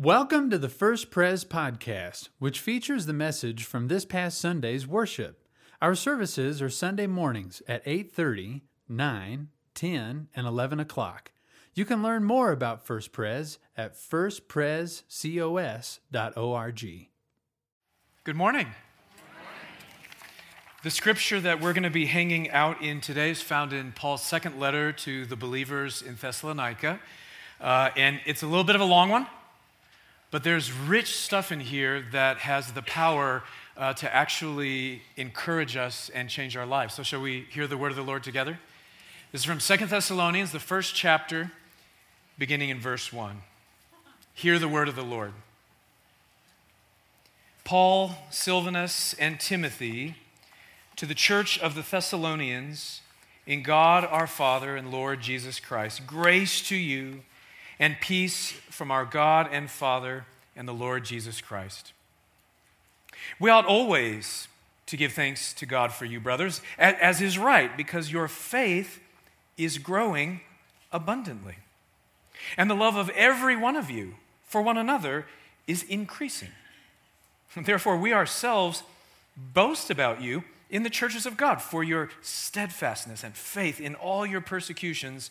Welcome to the First Pres podcast, which features the message from this past Sunday's worship. Our services are Sunday mornings at 8:30, 9, 10, and 11 o'clock. You can learn more about First Pres at firstprescos.org. Good morning. The scripture that we're going to be hanging out in today is found in Paul's second letter to the believers in Thessalonica. Uh, and it's a little bit of a long one, but there's rich stuff in here that has the power uh, to actually encourage us and change our lives. So, shall we hear the word of the Lord together? This is from Second Thessalonians, the first chapter, beginning in verse 1. Hear the word of the Lord. Paul, Silvanus, and Timothy to the church of the Thessalonians in God our Father and Lord Jesus Christ, grace to you and peace from our God and Father and the Lord Jesus Christ. We ought always to give thanks to God for you, brothers, as is right, because your faith is growing abundantly. And the love of every one of you for one another is increasing. Therefore, we ourselves boast about you in the churches of God for your steadfastness and faith in all your persecutions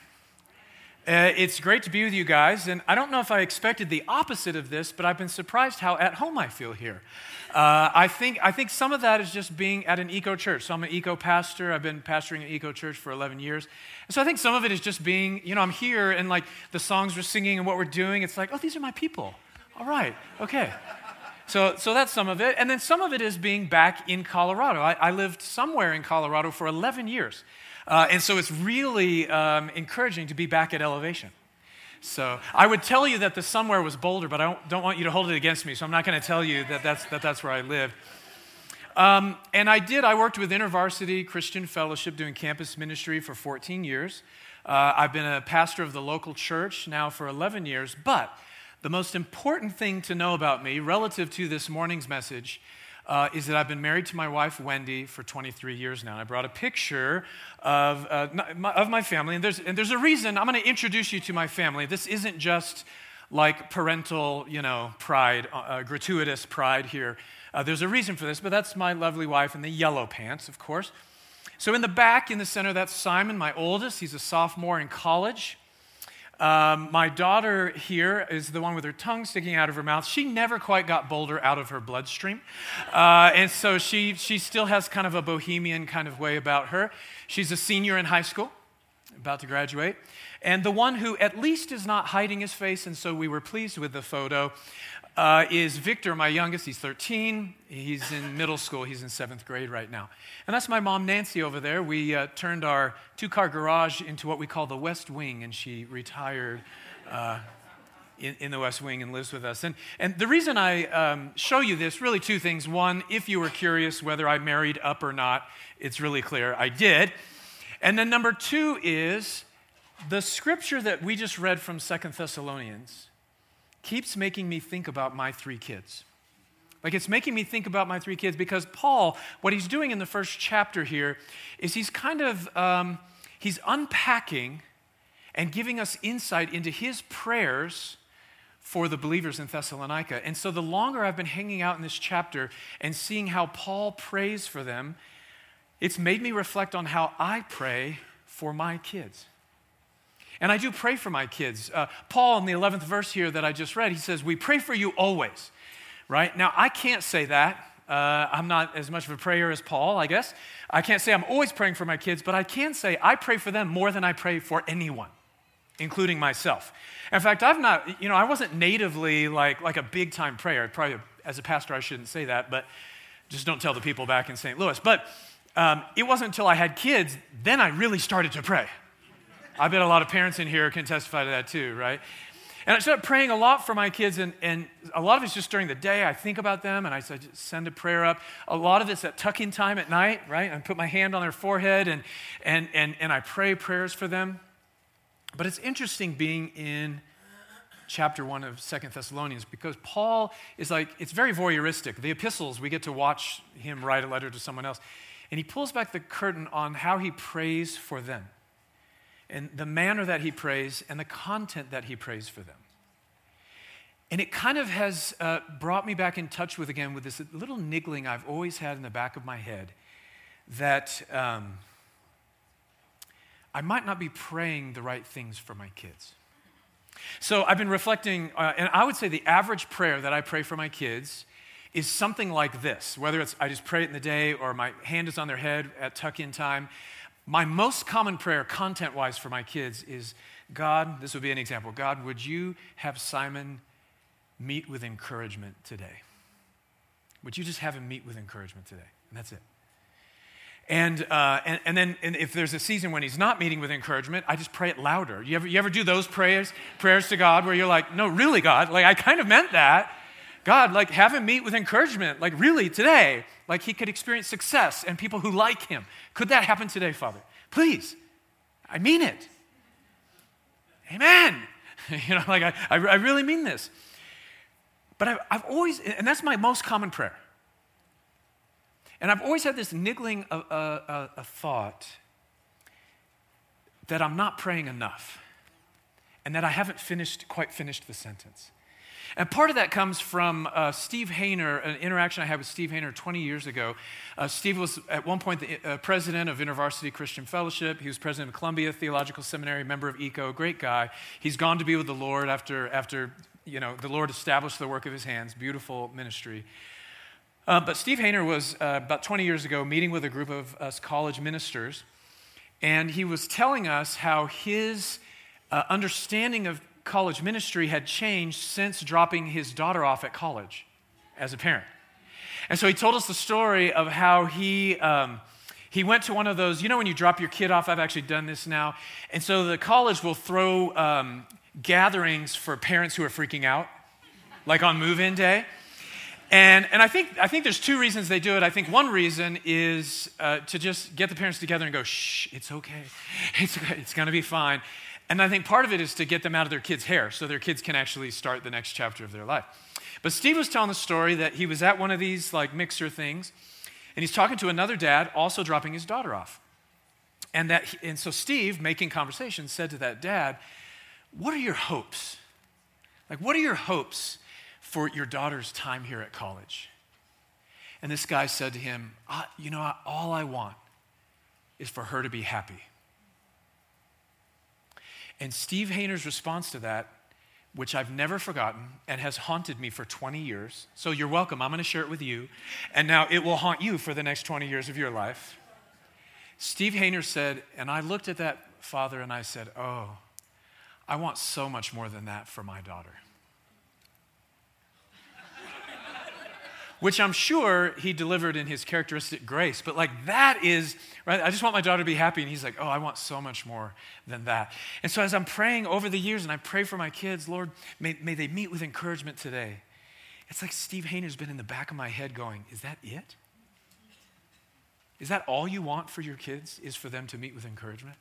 Uh, it's great to be with you guys, and I don't know if I expected the opposite of this, but I've been surprised how at home I feel here. Uh, I, think, I think some of that is just being at an ECO church. So I'm an ECO pastor. I've been pastoring an ECO church for 11 years. And so I think some of it is just being, you know, I'm here and like the songs we're singing and what we're doing, it's like, oh, these are my people. All right, okay. So, so that's some of it. And then some of it is being back in Colorado. I, I lived somewhere in Colorado for 11 years. Uh, and so it's really um, encouraging to be back at elevation. So I would tell you that the somewhere was Boulder, but I don't, don't want you to hold it against me, so I'm not going to tell you that that's, that that's where I lived. Um, and I did, I worked with InterVarsity Christian Fellowship doing campus ministry for 14 years. Uh, I've been a pastor of the local church now for 11 years, but the most important thing to know about me relative to this morning's message uh, is that I've been married to my wife, Wendy, for 23 years now. I brought a picture of, uh, my, of my family, and there's, and there's a reason I'm going to introduce you to my family. This isn't just like parental, you know, pride, uh, uh, gratuitous pride here. Uh, there's a reason for this, but that's my lovely wife in the yellow pants, of course. So in the back, in the center, that's Simon, my oldest. He's a sophomore in college. Um, my daughter here is the one with her tongue sticking out of her mouth. She never quite got Boulder out of her bloodstream. Uh, and so she, she still has kind of a bohemian kind of way about her. She's a senior in high school, about to graduate. And the one who at least is not hiding his face, and so we were pleased with the photo, uh, is Victor, my youngest. He's 13. He's in middle school. He's in seventh grade right now. And that's my mom, Nancy, over there. We uh, turned our two car garage into what we call the West Wing, and she retired. Uh, in, in, the West Wing and lives with us. And, and the reason I um, show you this really two things. One, if you were curious whether I married up or not, it's really clear I did. And then number two is the scripture that we just read from Second Thessalonians keeps making me think about my three kids. Like it's making me think about my three kids because Paul, what he's doing in the first chapter here is he's kind of um, he's unpacking and giving us insight into his prayers for the believers in Thessalonica. And so the longer I've been hanging out in this chapter and seeing how Paul prays for them, it's made me reflect on how I pray for my kids. And I do pray for my kids. Uh, Paul, in the 11th verse here that I just read, he says, We pray for you always, right? Now, I can't say that. Uh, I'm not as much of a prayer as Paul, I guess. I can't say I'm always praying for my kids, but I can say I pray for them more than I pray for anyone, including myself. In fact, I've not, you know, I wasn't natively like, like a big time prayer. Probably as a pastor, I shouldn't say that, but just don't tell the people back in St. Louis. But um, it wasn't until I had kids, then I really started to pray. I bet a lot of parents in here can testify to that too, right? And I started praying a lot for my kids, and, and a lot of it's just during the day. I think about them and I send a prayer up. A lot of it's at tuck in time at night, right? I put my hand on their forehead and, and, and, and I pray prayers for them. But it's interesting being in chapter 1 of Second Thessalonians because Paul is like, it's very voyeuristic. The epistles, we get to watch him write a letter to someone else. And he pulls back the curtain on how he prays for them and the manner that he prays and the content that he prays for them. And it kind of has uh, brought me back in touch with again with this little niggling I've always had in the back of my head that um, I might not be praying the right things for my kids. So I've been reflecting, uh, and I would say the average prayer that I pray for my kids is something like this whether it's I just pray it in the day or my hand is on their head at tuck in time. My most common prayer, content wise, for my kids is God, this would be an example God, would you have Simon meet with encouragement today? Would you just have him meet with encouragement today? And that's it. And, uh, and, and then and if there's a season when he's not meeting with encouragement, I just pray it louder. You ever, you ever do those prayers, prayers to God where you're like, no, really, God, like I kind of meant that. God, like have him meet with encouragement, like really today, like he could experience success and people who like him. Could that happen today, Father? Please. I mean it. Amen. you know, like I, I, I really mean this. But I've, I've always, and that's my most common prayer. And I've always had this niggling a, a, uh, uh, a thought that I'm not praying enough and that I haven't finished, quite finished the sentence. And part of that comes from uh, Steve Hayner, an interaction I had with Steve Hayner 20 years ago. Uh, Steve was at one point the uh, president of InterVarsity Christian Fellowship. He was president of Columbia Theological Seminary, member of ECO, great guy. He's gone to be with the Lord after, after you know, the Lord established the work of his hands. Beautiful ministry. Uh, but Steve Hayner was uh, about 20 years ago meeting with a group of us college ministers, and he was telling us how his uh, understanding of college ministry had changed since dropping his daughter off at college as a parent. And so he told us the story of how he. Um, he went to one of those, you know, when you drop your kid off, I've actually done this now. And so the college will throw um, gatherings for parents who are freaking out, like on move in day. And, and I, think, I think there's two reasons they do it. I think one reason is uh, to just get the parents together and go, shh, it's okay. It's, okay. it's going to be fine. And I think part of it is to get them out of their kids' hair so their kids can actually start the next chapter of their life. But Steve was telling the story that he was at one of these like mixer things, and he's talking to another dad also dropping his daughter off. And, that, and so Steve, making conversation, said to that dad, What are your hopes? Like, what are your hopes for your daughter's time here at college? And this guy said to him, You know, all I want is for her to be happy. And Steve Hayner's response to that, which I've never forgotten and has haunted me for 20 years. So you're welcome. I'm going to share it with you. And now it will haunt you for the next 20 years of your life. Steve Hayner said, and I looked at that father and I said, Oh, I want so much more than that for my daughter. Which I'm sure he delivered in his characteristic grace. But like that is, right? I just want my daughter to be happy. And he's like, oh, I want so much more than that. And so as I'm praying over the years and I pray for my kids, Lord, may, may they meet with encouragement today. It's like Steve Hayner's been in the back of my head going, is that it? Is that all you want for your kids is for them to meet with encouragement?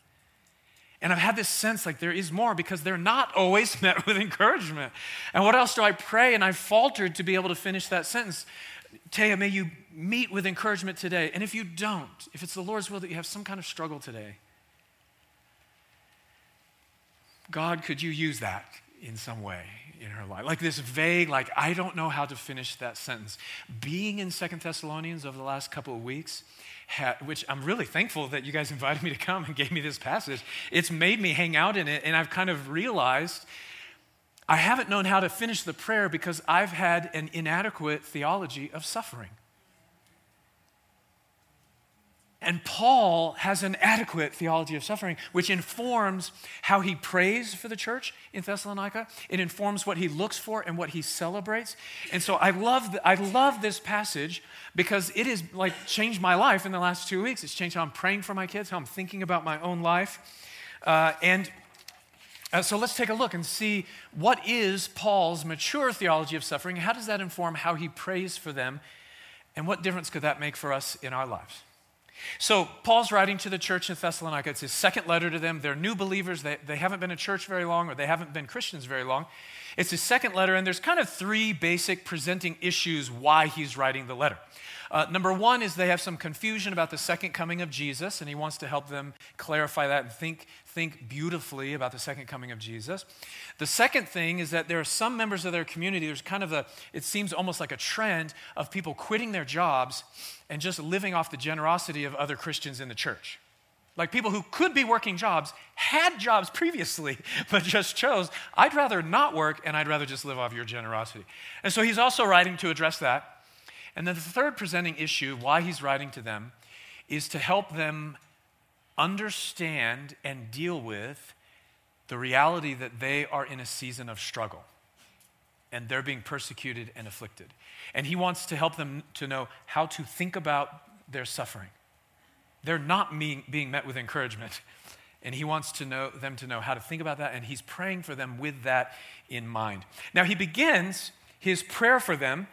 And I've had this sense like there is more because they're not always met with encouragement. And what else do I pray? And I faltered to be able to finish that sentence. Taya, may you meet with encouragement today. And if you don't, if it's the Lord's will that you have some kind of struggle today, God, could you use that in some way in her life? Like this vague, like, I don't know how to finish that sentence. Being in Second Thessalonians over the last couple of weeks, which I'm really thankful that you guys invited me to come and gave me this passage. It's made me hang out in it, and I've kind of realized I haven't known how to finish the prayer because I've had an inadequate theology of suffering. And Paul has an adequate theology of suffering, which informs how he prays for the church in Thessalonica. It informs what he looks for and what he celebrates. And so I love, I love this passage because it has like changed my life in the last two weeks. It's changed how I'm praying for my kids, how I'm thinking about my own life. Uh, and uh, so let's take a look and see what is Paul's mature theology of suffering. How does that inform how he prays for them? And what difference could that make for us in our lives? So, Paul's writing to the church in Thessalonica. It's his second letter to them. They're new believers. They, they haven't been in church very long, or they haven't been Christians very long. It's his second letter, and there's kind of three basic presenting issues why he's writing the letter. Uh, number one is they have some confusion about the second coming of Jesus, and he wants to help them clarify that and think, think beautifully about the second coming of Jesus. The second thing is that there are some members of their community, there's kind of a, it seems almost like a trend of people quitting their jobs and just living off the generosity of other Christians in the church. Like people who could be working jobs, had jobs previously, but just chose, I'd rather not work and I'd rather just live off your generosity. And so he's also writing to address that. And then the third presenting issue, why he's writing to them, is to help them understand and deal with the reality that they are in a season of struggle and they're being persecuted and afflicted. And he wants to help them to know how to think about their suffering. They're not being, met with encouragement. And he wants to know them to know how to think about that, and he's praying for them with that in mind. Now he begins his prayer for them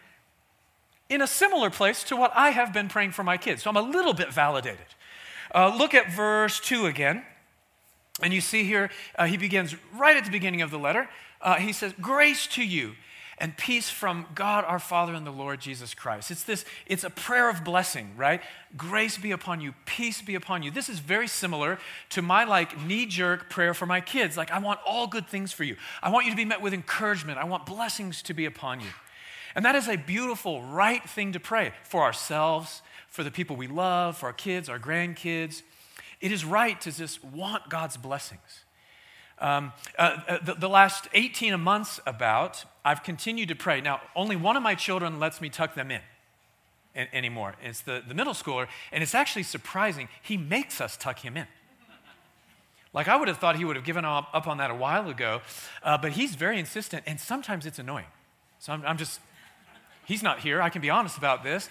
in a similar place to what I have been praying for my kids. So I'm a little bit validated. Uh, look at verse 2 again. And you see here, uh, he begins right at the beginning of the letter. Uh, he says, Grace to you and peace from God our Father and the Lord Jesus Christ. It's this, it's a prayer of blessing, right? Grace be upon you, peace be upon you. This is very similar to my like knee-jerk prayer for my kids. Like, I want all good things for you. I want you to be met with encouragement. I want blessings to be upon you. And that is a beautiful, right thing to pray for ourselves, for the people we love, for our kids, our grandkids. It is right to just want God's blessings. Um, uh, uh the, the, last 18 months, about, I've continued to pray. Now, only one of my children lets me tuck them in anymore. It's the, the middle schooler, and it's actually surprising. He makes us tuck him in. Like, I would have thought he would have given up, up on that a while ago, uh, but he's very insistent, and sometimes it's annoying. So I'm, I'm just He's not here. I can be honest about this.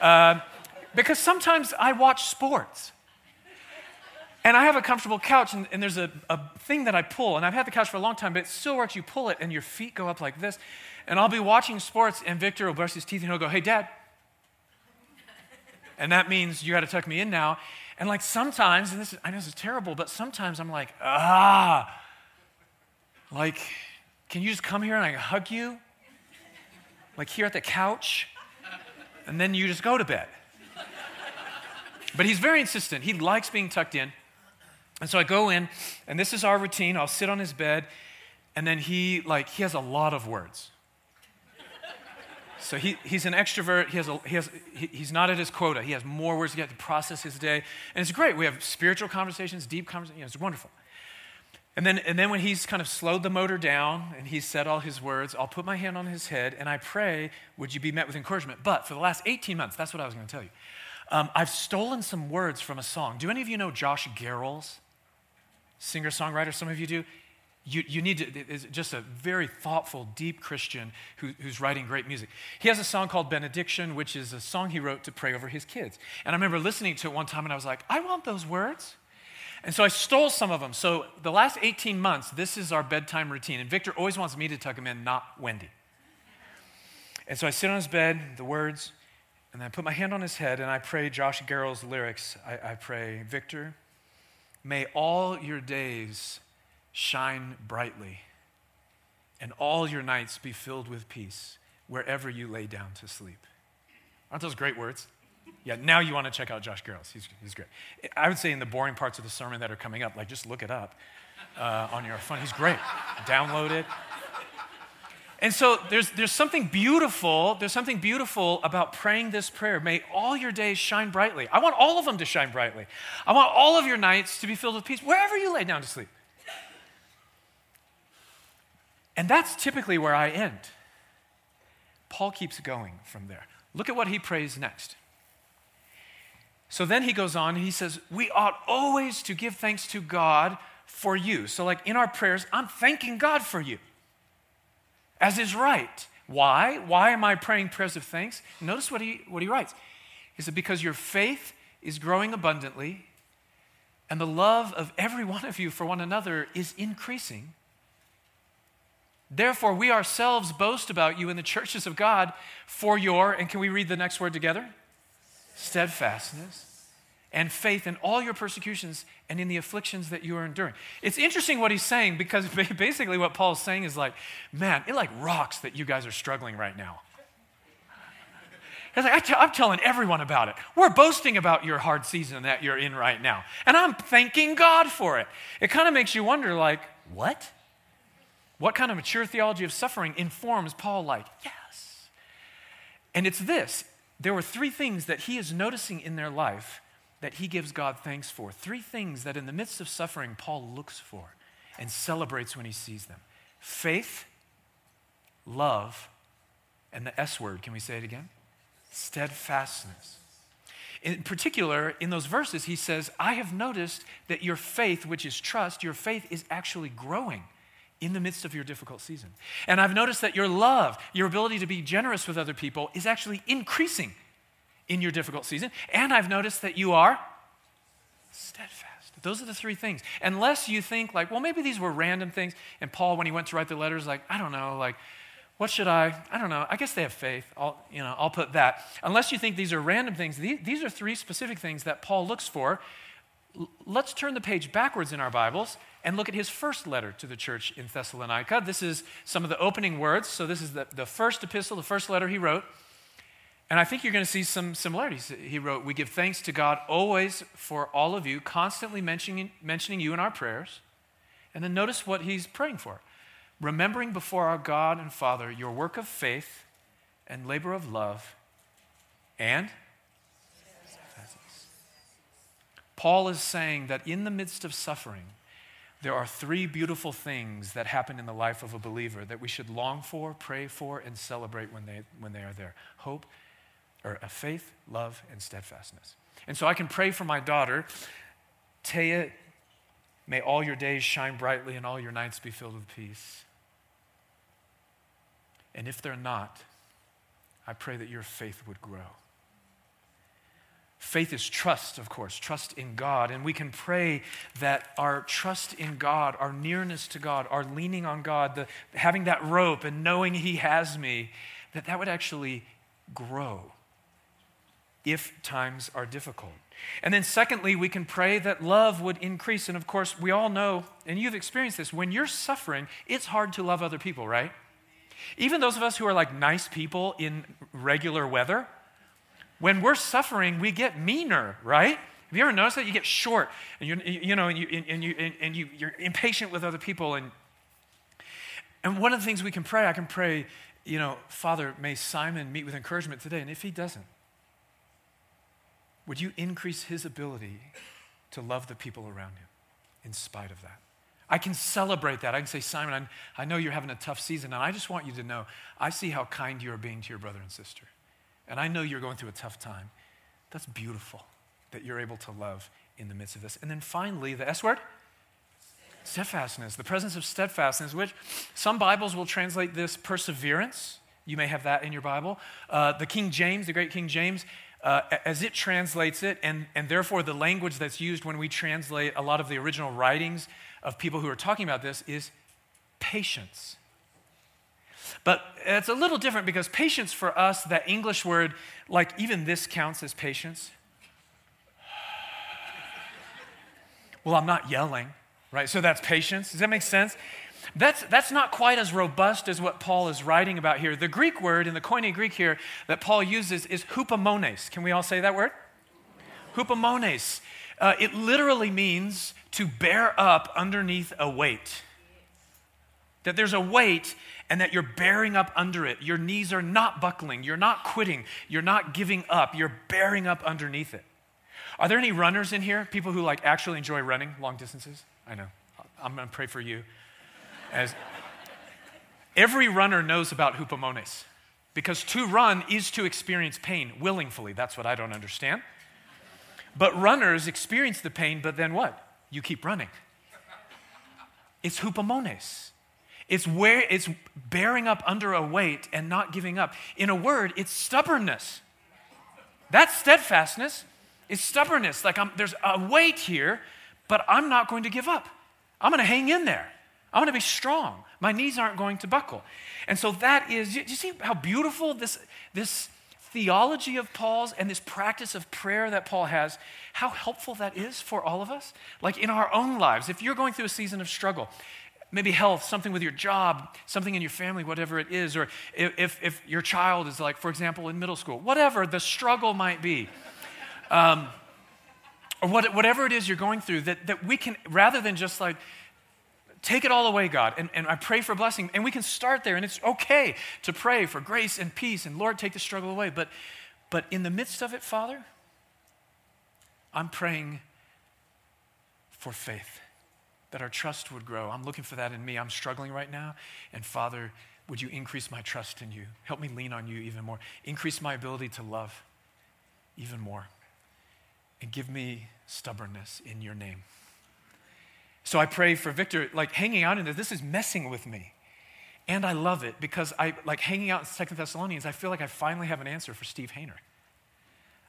Uh, because sometimes I watch sports. And I have a comfortable couch, and, and there's a, a, thing that I pull, and I've had the couch for a long time, but it still works. You pull it, and your feet go up like this. And I'll be watching sports, and Victor will brush his teeth, and he'll go, Hey, Dad. And that means you got to tuck me in now. And like sometimes, and this is, I know this is terrible, but sometimes I'm like, ah, like, can you just come here and I hug you? Like here at the couch, and then you just go to bed. But he's very insistent. He likes being tucked in. And so I go in, and this is our routine. I'll sit on his bed, and then he like he has a lot of words. So he, he's an extrovert. He has a, he has, he, he's not at his quota. He has more words to get to process his day. And it's great. We have spiritual conversations, deep conversations. You know, it's wonderful. And then, and then when he's kind of slowed the motor down and he's said all his words, I'll put my hand on his head and I pray, would you be met with encouragement? But for the last 18 months, that's what I was going to tell you. Um, I've stolen some words from a song. Do any of you know Josh Garrels? Singer songwriter, some of you do. You, you need to, it's just a very thoughtful, deep Christian who, who's writing great music. He has a song called Benediction, which is a song he wrote to pray over his kids. And I remember listening to it one time and I was like, I want those words. And so I stole some of them. So the last 18 months, this is our bedtime routine. And Victor always wants me to tuck him in, not Wendy. And so I sit on his bed, the words, and I put my hand on his head and I pray Josh Garrels' lyrics. I, I pray, Victor, may all your days shine brightly and all your nights be filled with peace wherever you lay down to sleep. Aren't those great words? Yeah, now you want to check out Josh Garrels. He's, he's great. I would say in the boring parts of the sermon that are coming up, like just look it up. uh, on your phone. He's great. Download it. And so there's, there's something beautiful, there's something beautiful about praying this prayer. May all your days shine brightly. I want all of them to shine brightly. I want all of your nights to be filled with peace, wherever you lay down to sleep. And that's typically where I end. Paul keeps going from there. Look at what he prays next. So then he goes on, and he says, We ought always to give thanks to God for you. So, like in our prayers, I'm thanking God for you, as is right. Why? Why am I praying prayers of thanks? Notice what he, what he writes. He said, Because your faith is growing abundantly, and the love of every one of you for one another is increasing. Therefore, we ourselves boast about you in the churches of God for your, and can we read the next word together? Steadfastness and faith in all your persecutions and in the afflictions that you are enduring. It's interesting what he's saying because basically what Paul's saying is like, man, it like rocks that you guys are struggling right now. It's like, I t- I'm telling everyone about it. We're boasting about your hard season that you're in right now. And I'm thanking God for it. It kind of makes you wonder, like, what? What kind of mature theology of suffering informs Paul, like, yes? And it's this there were three things that he is noticing in their life that he gives God thanks for. Three things that in the midst of suffering, Paul looks for and celebrates when he sees them faith, love, and the S word. Can we say it again? Steadfastness. In particular, in those verses, he says, I have noticed that your faith, which is trust, your faith is actually growing in the midst of your difficult season. And I've noticed that your love, your ability to be generous with other people, is actually increasing in your difficult season. And I've noticed that you are steadfast. Those are the three things. Unless you think, like, well, maybe these were random things. And Paul, when he went to write the letters, like, I don't know, like, what should I? I don't know. I guess they have faith. I'll, you know, I'll put that. Unless you think these are random things, these, these are three specific things that Paul looks for. L- let's turn the page backwards in our Bibles and look at his first letter to the church in Thessalonica. This is some of the opening words. So, this is the, the first epistle, the first letter he wrote. And I think you're going to see some similarities. He wrote, We give thanks to God always for all of you, constantly mentioning, mentioning you in our prayers. And then notice what he's praying for remembering before our God and Father your work of faith and labor of love and Paul is saying that in the midst of suffering, there are three beautiful things that happen in the life of a believer that we should long for, pray for, and celebrate when they, when they are there hope, or a faith, love, and steadfastness. And so I can pray for my daughter, Taya, may all your days shine brightly and all your nights be filled with peace. And if they're not, I pray that your faith would grow. Faith is trust, of course, trust in God. And we can pray that our trust in God, our nearness to God, our leaning on God, the, having that rope and knowing He has me, that that would actually grow if times are difficult. And then, secondly, we can pray that love would increase. And of course, we all know, and you've experienced this, when you're suffering, it's hard to love other people, right? Even those of us who are like nice people in regular weather, when we're suffering, we get meaner, right? Have you ever noticed that? You get short, and you you know, and you and you and you you're impatient with other people, and and one of the things we can pray, I can pray, you know, Father, may Simon meet with encouragement today, and if he doesn't, would you increase his ability to love the people around him in spite of that? I can celebrate that. I can say, Simon, I, I know you're having a tough season, and I just want you to know I see how kind you are being to your brother and sister. And I know you're going through a tough time. That's beautiful that you're able to love in the midst of this. And then finally, the S word steadfastness, the presence of steadfastness, which some Bibles will translate this perseverance. You may have that in your Bible. Uh, the King James, the great King James, uh, as it translates it, and, and therefore the language that's used when we translate a lot of the original writings of people who are talking about this is patience. But it's a little different because patience for us, that English word, like even this counts as patience. Well, I'm not yelling, right? So that's patience. Does that make sense? That's, that's not quite as robust as what Paul is writing about here. The Greek word in the Koine Greek here that Paul uses is hupomones. Can we all say that word? Hupomones. Uh, it literally means to bear up underneath a weight. That there's a weight and that you're bearing up under it. Your knees are not buckling. You're not quitting. You're not giving up. You're bearing up underneath it. Are there any runners in here? People who like actually enjoy running long distances? I know. I'm going to pray for you. As every runner knows about hupomones because to run is to experience pain willingly. That's what I don't understand. But runners experience the pain, but then what? You keep running. It's hupomones. It's where it's bearing up under a weight and not giving up. In a word, it's stubbornness. That's steadfastness. It's stubbornness. Like I'm, there's a weight here, but I'm not going to give up. I'm going to hang in there. I'm going to be strong. My knees aren't going to buckle. And so that is, do you see how beautiful this, this theology of Paul's and this practice of prayer that Paul has, how helpful that is for all of us? Like in our own lives, if you're going through a season of struggle, maybe health, something with your job, something in your family, whatever it is, or if, if your child is like, for example, in middle school, whatever the struggle might be. Um, or what, whatever it is you're going through, that, that we can, rather than just like, take it all away, God, and, and I pray for blessing. And we can start there, and it's okay to pray for grace and peace, and Lord, take the struggle away. But, but in the midst of it, Father, I'm praying for faith that our trust would grow. I'm looking for that in me. I'm struggling right now. And Father, would you increase my trust in you? Help me lean on you even more. Increase my ability to love even more. And give me stubbornness in your name. So I pray for Victor, like hanging out in this, this is messing with me. And I love it because I like hanging out in Second Thessalonians, I feel like I finally have an answer for Steve Hayner.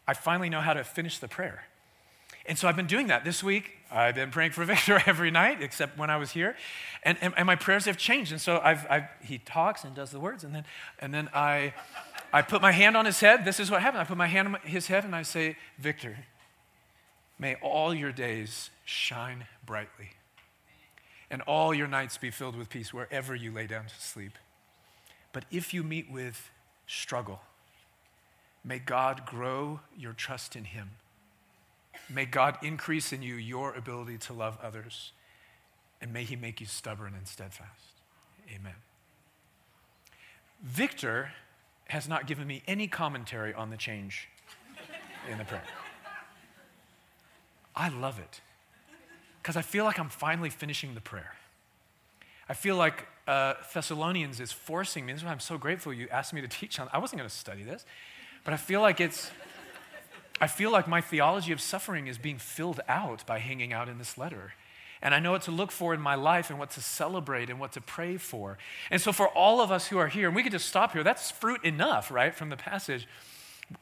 I finally know how to finish the prayer. And so I've been doing that this week. I've been praying for Victor every night, except when I was here. And, and, and my prayers have changed. And so I've, I've, he talks and does the words. And then, and then I, I put my hand on his head. This is what happened. I put my hand on his head and I say, Victor, may all your days shine brightly and all your nights be filled with peace wherever you lay down to sleep. But if you meet with struggle, may God grow your trust in Him May God increase in you your ability to love others, and may He make you stubborn and steadfast. Amen. Victor has not given me any commentary on the change in the prayer. I love it because I feel like I'm finally finishing the prayer. I feel like uh, Thessalonians is forcing me. This is why I'm so grateful you asked me to teach on. I wasn't going to study this, but I feel like it's I feel like my theology of suffering is being filled out by hanging out in this letter. And I know what to look for in my life and what to celebrate and what to pray for. And so, for all of us who are here, and we could just stop here, that's fruit enough, right, from the passage.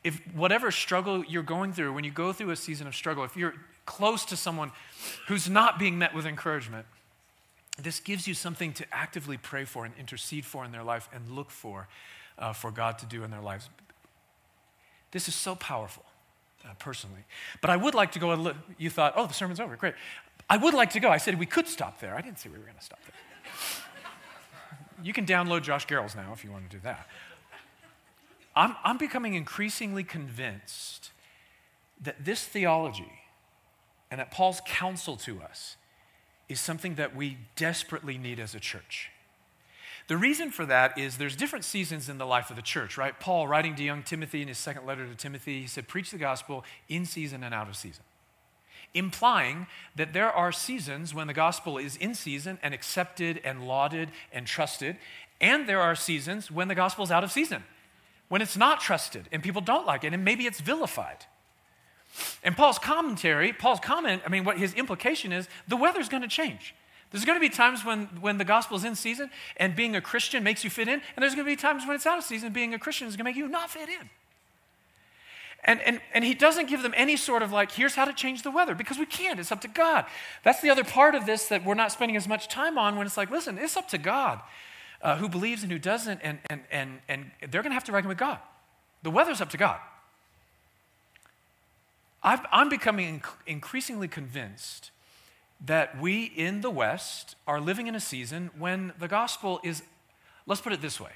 If whatever struggle you're going through, when you go through a season of struggle, if you're close to someone who's not being met with encouragement, this gives you something to actively pray for and intercede for in their life and look for uh, for God to do in their lives. This is so powerful uh, personally. But I would like to go. You thought, oh, the sermon's over. Great. I would like to go. I said we could stop there. I didn't say we were going to stop there. you can download Josh Garrels now if you want to do that. I'm, I'm becoming increasingly convinced that this theology and that Paul's counsel to us is something that we desperately need as a church. The reason for that is there's different seasons in the life of the church, right? Paul, writing to young Timothy in his second letter to Timothy, he said, Preach the gospel in season and out of season. Implying that there are seasons when the gospel is in season and accepted and lauded and trusted, and there are seasons when the gospel is out of season, when it's not trusted and people don't like it, and maybe it's vilified. And Paul's commentary, Paul's comment, I mean, what his implication is the weather's going to change. There's going to be times when, when the gospel is in season and being a Christian makes you fit in, and there's going to be times when it's out of season and being a Christian is going to make you not fit in. And, and, and he doesn't give them any sort of like, here's how to change the weather, because we can't. It's up to God. That's the other part of this that we're not spending as much time on when it's like, listen, it's up to God uh, who believes and who doesn't, and, and, and, and they're going to have to reckon with God. The weather's up to God. i am becoming inc- increasingly convinced that we in the West are living in a season when the gospel is, let's put it this way.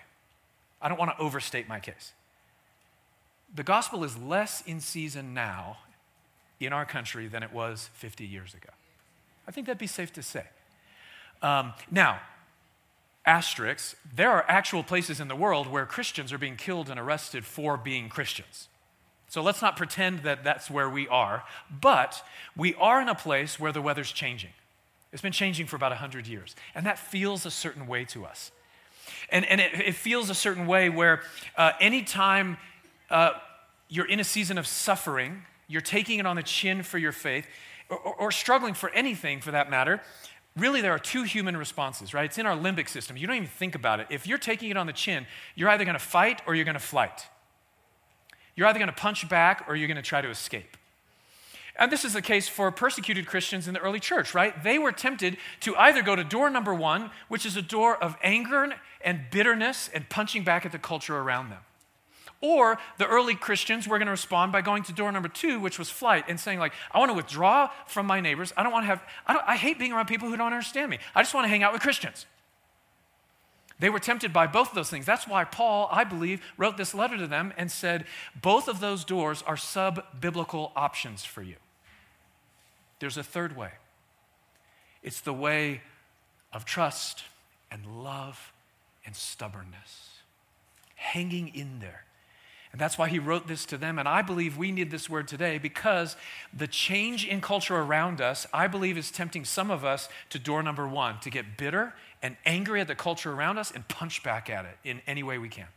I don't want to overstate my case. The gospel is less in season now in our country than it was 50 years ago. I think that'd be safe to say. Um, now, asterisks, there are actual places in the world where Christians are being killed and arrested for being Christians. So let's not pretend that that's where we are, but we are in a place where the weather's changing. It's been changing for about 100 years, and that feels a certain way to us. And, and it, it feels a certain way where uh, anytime uh, you're in a season of suffering, you're taking it on the chin for your faith, or, or, or struggling for anything for that matter, really there are two human responses, right? It's in our limbic system. You don't even think about it. If you're taking it on the chin, you're either going to fight or you're going to flight. You're either going to punch back or you're going to try to escape. And this is the case for persecuted Christians in the early church, right? They were tempted to either go to door number one, which is a door of anger and bitterness and punching back at the culture around them. Or the early Christians were going to respond by going to door number two, which was flight, and saying, like, I want to withdraw from my neighbors. I don't want to have, I, I hate being around people who don't understand me. I just want to hang out with Christians. They were tempted by both of those things. That's why Paul, I believe, wrote this letter to them and said, both of those doors are sub biblical options for you. There's a third way it's the way of trust and love and stubbornness, hanging in there and that's why he wrote this to them. And I believe we need this word today because the change in culture around us, I believe, is tempting some of us to door number one, to get bitter and angry at the culture around us and punch back at it in any way we can.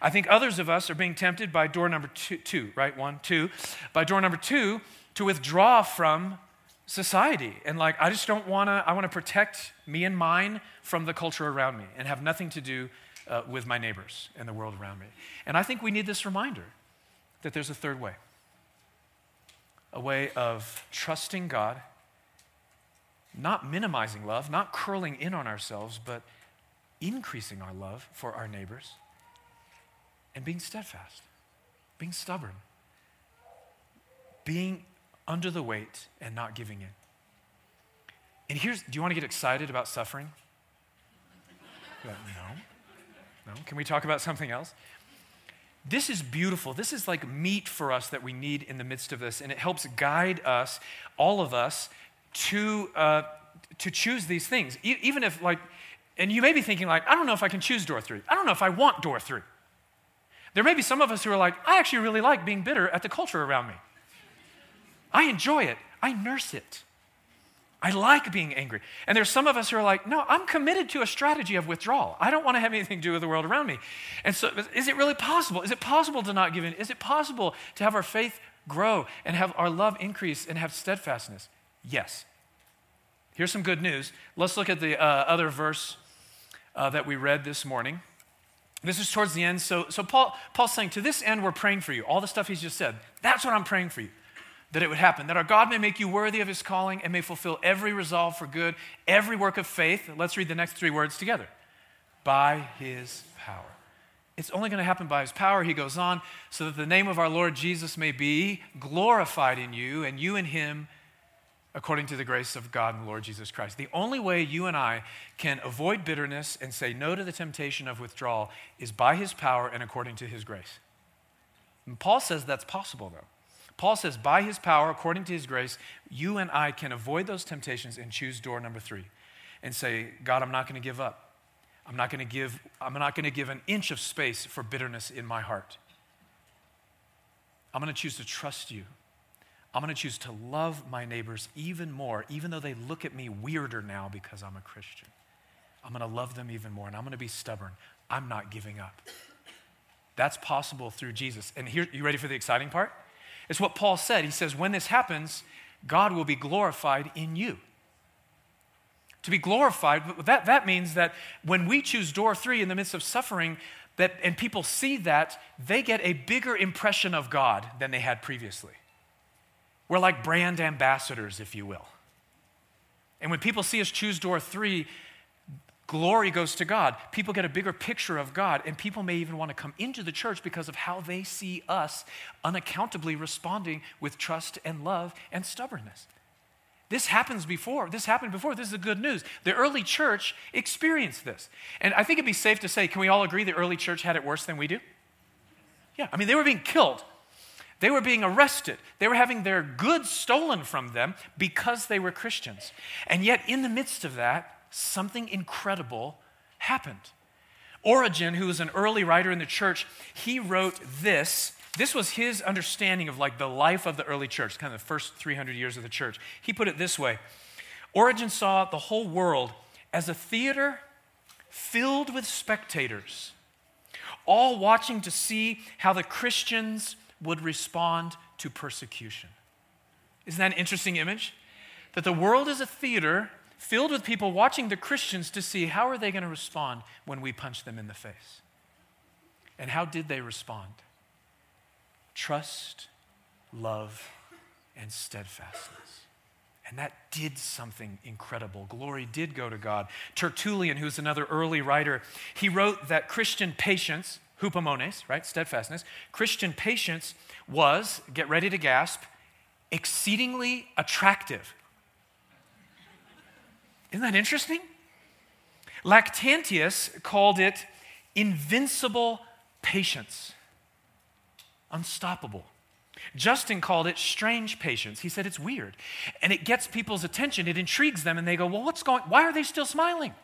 I think others of us are being tempted by door number two, two right? One, two. By door number two, to withdraw from society. And like, I just don't want to, I want to protect me and mine from the culture around me and have nothing to do uh, with my neighbors and the world around me. And I think we need this reminder that there's a third way a way of trusting God, not minimizing love, not curling in on ourselves, but increasing our love for our neighbors and being steadfast, being stubborn, being under the weight and not giving in. And here's do you want to get excited about suffering? no. No? Can we talk about something else? This is beautiful. This is like meat for us that we need in the midst of this, and it helps guide us, all of us, to, uh, to choose these things. Even if, like, and you may be thinking, like, I don't know if I can choose door three. I don't know if I want door three. There may be some of us who are like, I actually really like being bitter at the culture around me. I enjoy it, I nurse it. I like being angry. And there's some of us who are like, no, I'm committed to a strategy of withdrawal. I don't want to have anything to do with the world around me. And so, is it really possible? Is it possible to not give in? Is it possible to have our faith grow and have our love increase and have steadfastness? Yes. Here's some good news. Let's look at the uh, other verse uh, that we read this morning. This is towards the end. So, so Paul, Paul's saying, To this end, we're praying for you. All the stuff he's just said. That's what I'm praying for you that it would happen, that our God may make you worthy of his calling and may fulfill every resolve for good, every work of faith. Let's read the next three words together by his power. It's only going to happen by his power, he goes on, so that the name of our Lord Jesus may be glorified in you and you in him according to the grace of God and Lord Jesus Christ. The only way you and I can avoid bitterness and say no to the temptation of withdrawal is by his power and according to his grace. And Paul says that's possible, though. Paul says, by his power, according to his grace, you and I can avoid those temptations and choose door number three and say, God, I'm not going to give up. I'm not going to give, I'm not going to give an inch of space for bitterness in my heart. I'm going to choose to trust you. I'm going to choose to love my neighbors even more, even though they look at me weirder now because I'm a Christian. I'm going to love them even more, and I'm going to be stubborn. I'm not giving up. That's possible through Jesus. And here, you ready for the exciting part? It's what Paul said. He says, when this happens, God will be glorified in you. To be glorified, that, that means that when we choose door three in the midst of suffering, that, and people see that, they get a bigger impression of God than they had previously. We're like brand ambassadors, if you will. And when people see us choose door three, Glory goes to God. People get a bigger picture of God, and people may even want to come into the church because of how they see us unaccountably responding with trust and love and stubbornness. This happens before. This happened before. This is the good news. The early church experienced this. And I think it'd be safe to say, can we all agree the early church had it worse than we do? Yeah, I mean, they were being killed. They were being arrested. They were having their goods stolen from them because they were Christians. And yet, in the midst of that, something incredible happened. Origen, who was an early writer in the church, he wrote this. This was his understanding of like the life of the early church, kind of the first 300 years of the church. He put it this way Origen saw the whole world as a theater filled with spectators, all watching to see how the Christians would respond to persecution. Isn't that an interesting image? That the world is a theater filled with people watching the Christians to see how are they going to respond when we punch them in the face. And how did they respond? Trust, love, and steadfastness. And that did something incredible. Glory did go to God. Tertullian, who's another early writer, he wrote that Christian patience, hupomones, right, steadfastness, Christian patience was, get ready to gasp, exceedingly attractive. Isn't that interesting? Lactantius called it invincible patience, unstoppable. Justin called it strange patience. He said it's weird. And it gets people's attention, it intrigues them, and they go, Well, what's going why are they still smiling?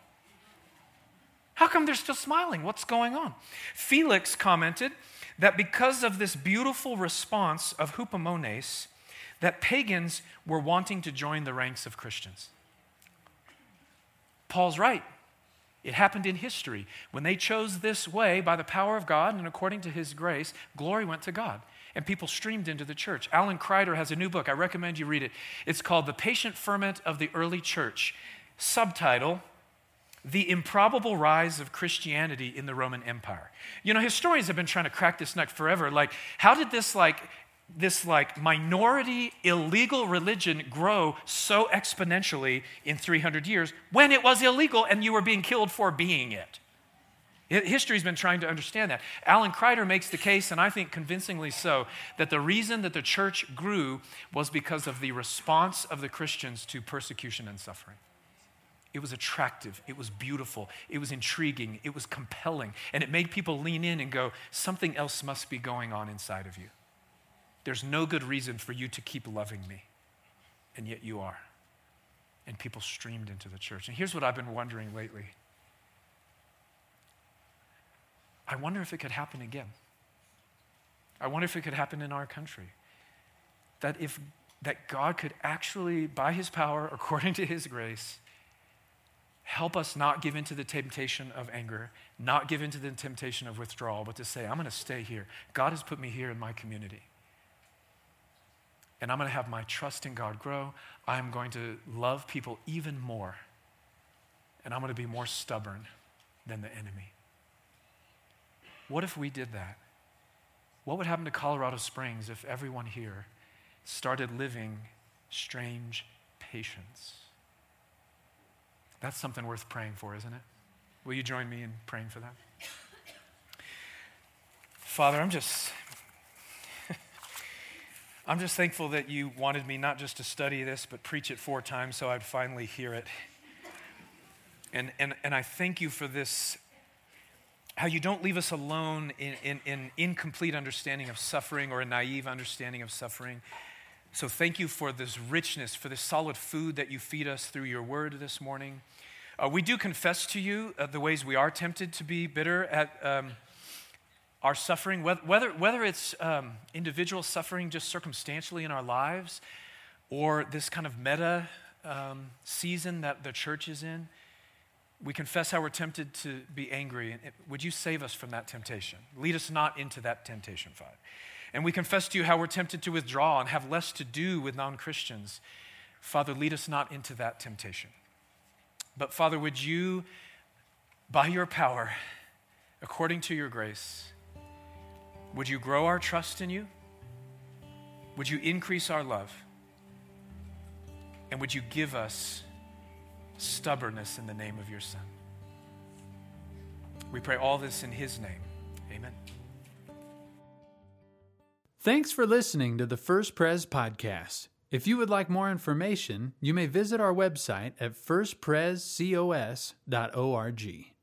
How come they're still smiling? What's going on? Felix commented that because of this beautiful response of hupomones, that pagans were wanting to join the ranks of Christians. Paul's right. It happened in history. When they chose this way by the power of God and according to his grace, glory went to God. And people streamed into the church. Alan Kreider has a new book. I recommend you read it. It's called The Patient Ferment of the Early Church. Subtitle The Improbable Rise of Christianity in the Roman Empire. You know, historians have been trying to crack this nut forever. Like, how did this, like, this like minority illegal religion grow so exponentially in 300 years when it was illegal and you were being killed for being it history's been trying to understand that alan kreider makes the case and i think convincingly so that the reason that the church grew was because of the response of the christians to persecution and suffering it was attractive. It was beautiful. It was intriguing. It was compelling. And it made people lean in and go, something else must be going on inside of you. There's no good reason for you to keep loving me, and yet you are. And people streamed into the church. And here's what I've been wondering lately I wonder if it could happen again. I wonder if it could happen in our country. That if that God could actually, by his power, according to his grace, help us not give into the temptation of anger, not give into the temptation of withdrawal, but to say, I'm going to stay here. God has put me here in my community and I'm going to have my trust in God grow. I'm going to love people even more. And I'm going to be more stubborn than the enemy. What if we did that? What would happen to Colorado Springs if everyone here started living strange patience? That's something worth praying for, isn't it? Will you join me in praying for that? Father, I'm just I'm just thankful that you wanted me not just to study this, but preach it four times so I'd finally hear it. And, and, and I thank you for this, how you don't leave us alone in, in, in incomplete understanding of suffering or a naive understanding of suffering. So thank you for this richness, for this solid food that you feed us through your word this morning. Uh, we do confess to you uh, the ways we are tempted to be bitter at. Um, our suffering, whether, whether it's um, individual suffering just circumstantially in our lives or this kind of meta um, season that the church is in, we confess how we're tempted to be angry. Would you save us from that temptation? Lead us not into that temptation, Father. And we confess to you how we're tempted to withdraw and have less to do with non Christians. Father, lead us not into that temptation. But Father, would you, by your power, according to your grace, would you grow our trust in you? Would you increase our love? And would you give us stubbornness in the name of your Son? We pray all this in His name. Amen. Thanks for listening to the First Pres podcast. If you would like more information, you may visit our website at firstprescos.org.